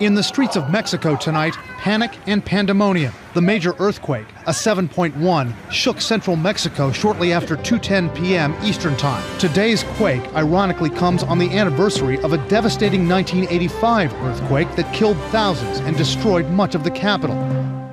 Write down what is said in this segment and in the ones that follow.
In the streets of Mexico tonight, panic and pandemonium. The major earthquake, a 7.1, shook central Mexico shortly after 2:10 p.m. Eastern Time. Today's quake ironically comes on the anniversary of a devastating 1985 earthquake that killed thousands and destroyed much of the capital.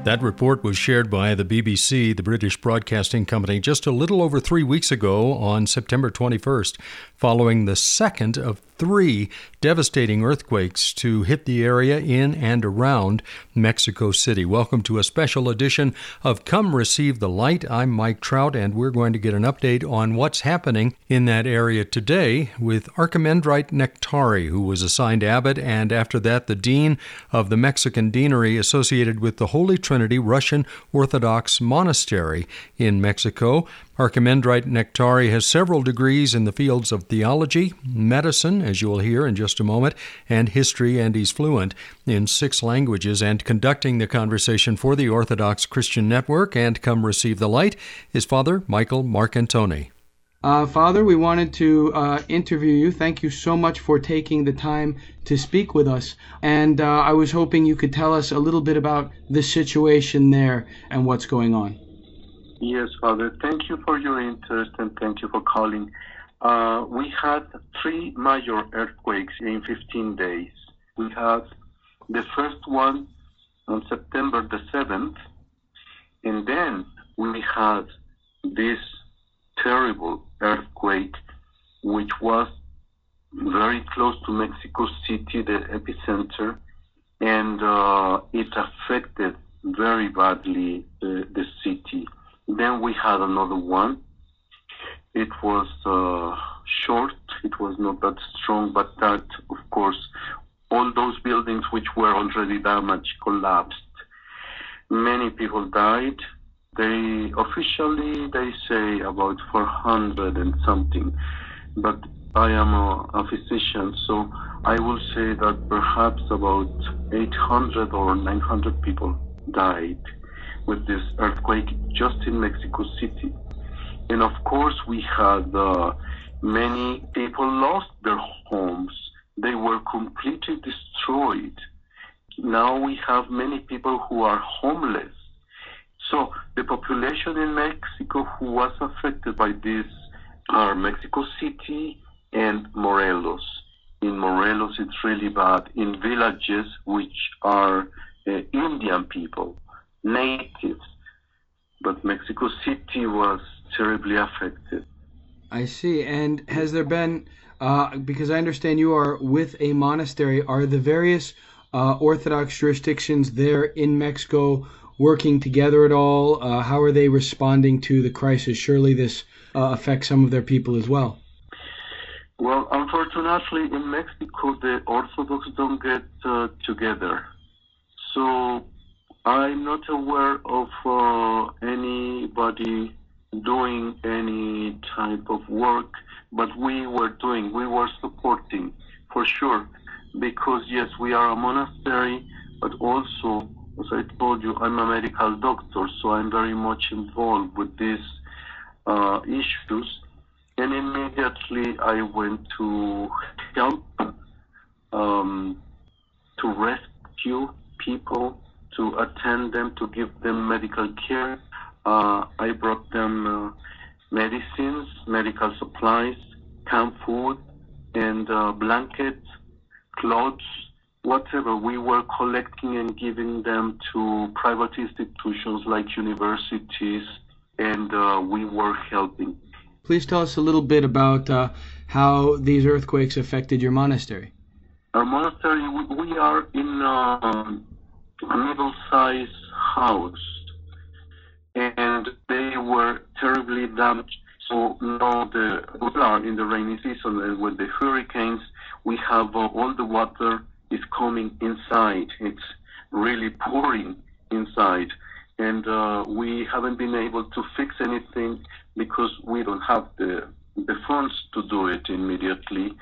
That report was shared by the BBC, the British Broadcasting Company, just a little over three weeks ago on September 21st, following the second of three devastating earthquakes to hit the area in and around Mexico City. Welcome to a special edition of Come Receive the Light. I'm Mike Trout, and we're going to get an update on what's happening in that area today with Archimandrite Nektariy, who was assigned abbot and after that the dean of the Mexican deanery associated with the Holy Trinity Russian Orthodox Monastery in Mexico. Archimandrite Nektariy has several degrees in the fields of theology, medicine, as you will hear in just a moment, and history, and he's fluent in six languages. And conducting the conversation for the Orthodox Christian Network and Come Receive the Light is Father Michael Marcantoni. Uh, Father, we wanted to uh, interview you. Thank you so much for taking the time to speak with us. And uh, I was hoping you could tell us a little bit about the situation there and what's going on. Yes, Father. Thank you for your interest and thank you for calling. Uh, we had three major earthquakes in 15 days. We had the first one on September the 7th, and then we had this terrible earthquake, which was very close to Mexico City, the epicenter, and uh, it affected very badly the, the city. Then we had another one. It was uh, short. It was not that strong, but that, of course, all those buildings which were already damaged collapsed. Many people died. They officially they say about 400 and something, but I am a, a physician, so I will say that perhaps about 800 or 900 people died with this earthquake just in Mexico City. And of course, we had uh, many people lost their homes. They were completely destroyed. Now we have many people who are homeless. So the population in Mexico who was affected by this are Mexico City and Morelos. In Morelos, it's really bad. In villages which are uh, Indian people, natives, but Mexico City was terribly affected. I see. And has there been, uh, because I understand you are with a monastery, are the various uh, Orthodox jurisdictions there in Mexico working together at all? Uh, how are they responding to the crisis? Surely this uh, affects some of their people as well. Well, unfortunately, in Mexico, the Orthodox don't get uh, together. So I'm not aware of uh, anybody doing any type of work, but we were doing, we were supporting for sure, because yes, we are a monastery, but also, as I told you, I'm a medical doctor, so I'm very much involved with these uh, issues. And immediately I went to help um, to rescue people to attend them, to give them medical care. Uh, I brought them uh, medicines, medical supplies, camp food, and uh, blankets, clothes, whatever. We were collecting and giving them to private institutions like universities, and uh, we were helping. Please tell us a little bit about uh, how these earthquakes affected your monastery. Our monastery, we are in um, a middle-sized house, and they were terribly damaged. So now the we are in the rainy season, and with the hurricanes, we have uh, all the water is coming inside. It's really pouring inside, and uh, we haven't been able to fix anything because we don't have the the funds to do it immediately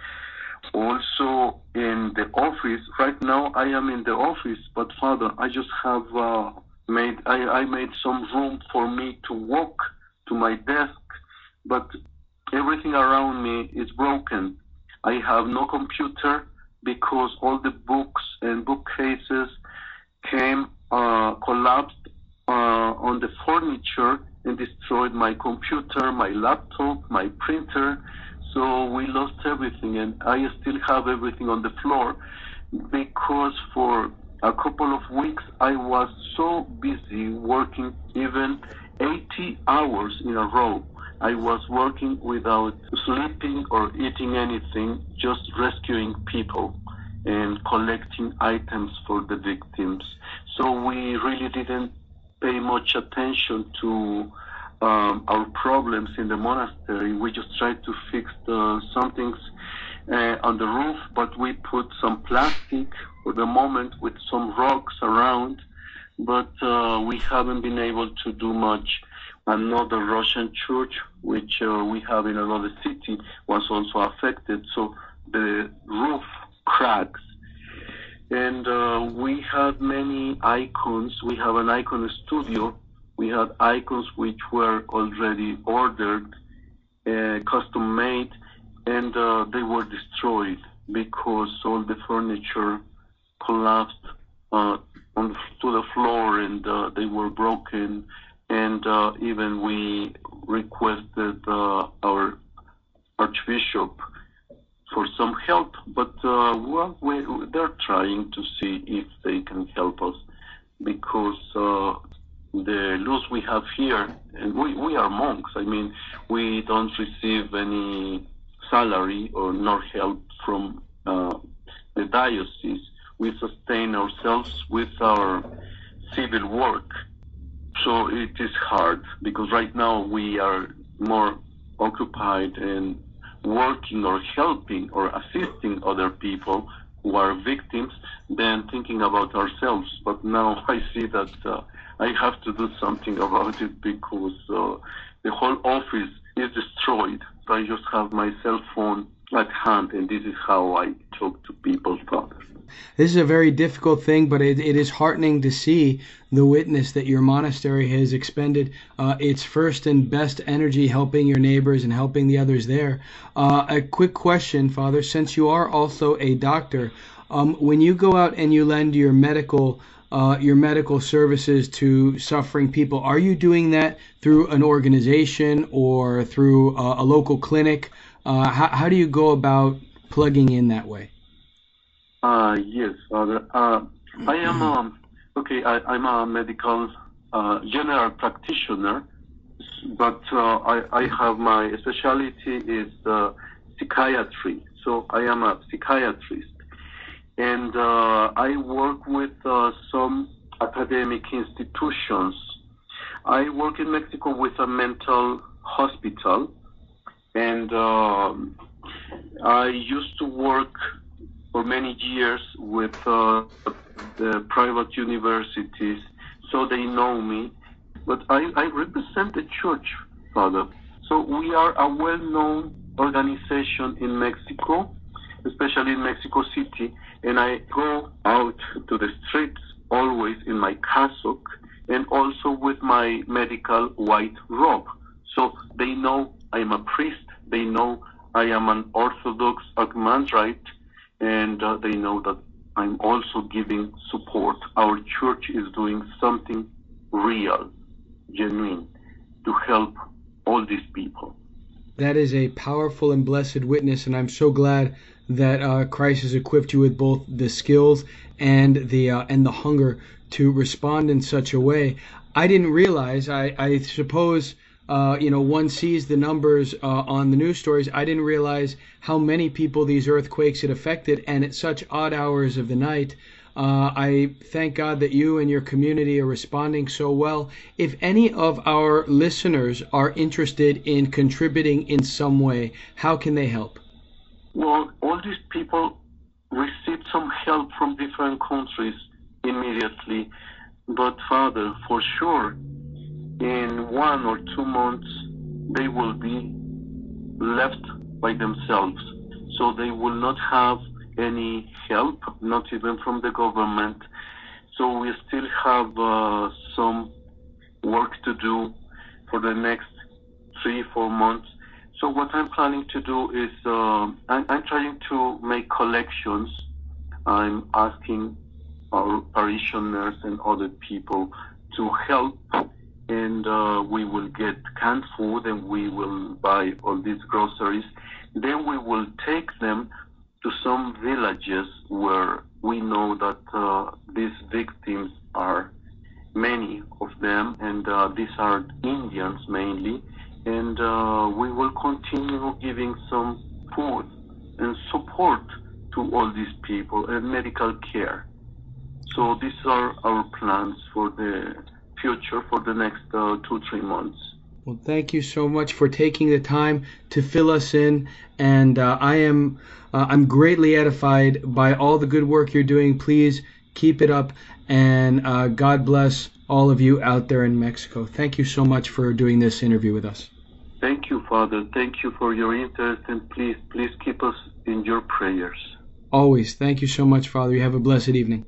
also in the office. Right now, I am in the office, but Father, I just have uh, made I, I made some room for me to walk to my desk, but everything around me is broken. I have no computer, because all the books and bookcases came uh, collapsed uh, on the furniture and destroyed my computer, my laptop, my printer. So we lost everything, and I still have everything on the floor because for a couple of weeks I was so busy working even 80 hours in a row. I was working without sleeping or eating anything, just rescuing people and collecting items for the victims. So we really didn't pay much attention to um, our problems in the monastery. We just tried to fix the, some things uh, on the roof, but we put some plastic for the moment with some rocks around, but uh, we haven't been able to do much. Another Russian church, which uh, we have in another city, was also affected. So the roof cracks. And uh, we have many icons. We have an icon studio. We had icons which were already ordered, uh, custom made, and uh, they were destroyed because all the furniture collapsed uh, on, to the floor and uh, they were broken. And uh, even we requested our archbishop for some help, but uh, well, we, they're trying to see if they can help us because uh, the laws we have here, and we, we are monks. I mean, we don't receive any salary or nor help from uh, the diocese. We sustain ourselves with our civil work. So it is hard because right now we are more occupied in working or helping or assisting other people who are victims than thinking about ourselves. But now I see that uh, I have to do something about it because uh, the whole office is destroyed. I just have my cell phone at hand, and this is how I talk to people, Father. This is a very difficult thing, but it, it is heartening to see the witness that your monastery has expended uh, its first and best energy helping your neighbors and helping the others there. Uh, a quick question, Father, since you are also a doctor, um, when you go out and you lend your medical uh, your medical services to suffering people, are you doing that through an organization or through a, a local clinic? Uh, how, how do you go about plugging in that way? Uh, yes. Uh, I am um, okay. I, am a medical uh, general practitioner, but uh, I, I have my specialty is uh, psychiatry. So I am a psychiatrist, and uh, I work with uh, some academic institutions. I work in Mexico with a mental hospital, and um, I used to work for many years with uh, the private universities, so they know me. But I, I represent the church, Father. So we are a well-known organization in Mexico, especially in Mexico City, and I go out to the streets always in my cassock and also with my medical white robe. So they know I am a priest. They know I am an Orthodox Archimandrite and uh, they know that I'm also giving support. Our church is doing something real, genuine, to help all these people. That is a powerful and blessed witness, and I'm so glad that uh, Christ has equipped you with both the skills and the uh, and the hunger to respond in such a way. I didn't realize. I, I suppose uh, you know, one sees the numbers uh, on the news stories. I didn't realize how many people these earthquakes had affected, and at such odd hours of the night. Uh, I thank God that you and your community are responding so well. If any of our listeners are interested in contributing in some way, how can they help? Well, all these people received some help from different countries immediately. But, Father, for sure, in one or two months, they will be left by themselves. So they will not have any help, not even from the government. So we still have uh, some work to do for the next three, four months. So what I'm planning to do is uh, I'm, I'm, trying to make collections I'm asking our parishioners and other people to help and uh, we will get canned food and we will buy all these groceries. Then we will take them to some villages where we know that uh, these victims are many of them, and uh, these are Indians mainly. And uh, we will continue giving some food and support to all these people and medical care. So these are our plans for the future for the next uh, two, three months. Well, thank you so much for taking the time to fill us in, and uh, I am uh, I'm greatly edified by all the good work you're doing. Please keep it up, and uh, God bless all of you out there in Mexico. Thank you so much for doing this interview with us. Thank you, Father. Thank you for your interest, and please, please keep us in your prayers. Always. Thank you so much, Father. You have a blessed evening.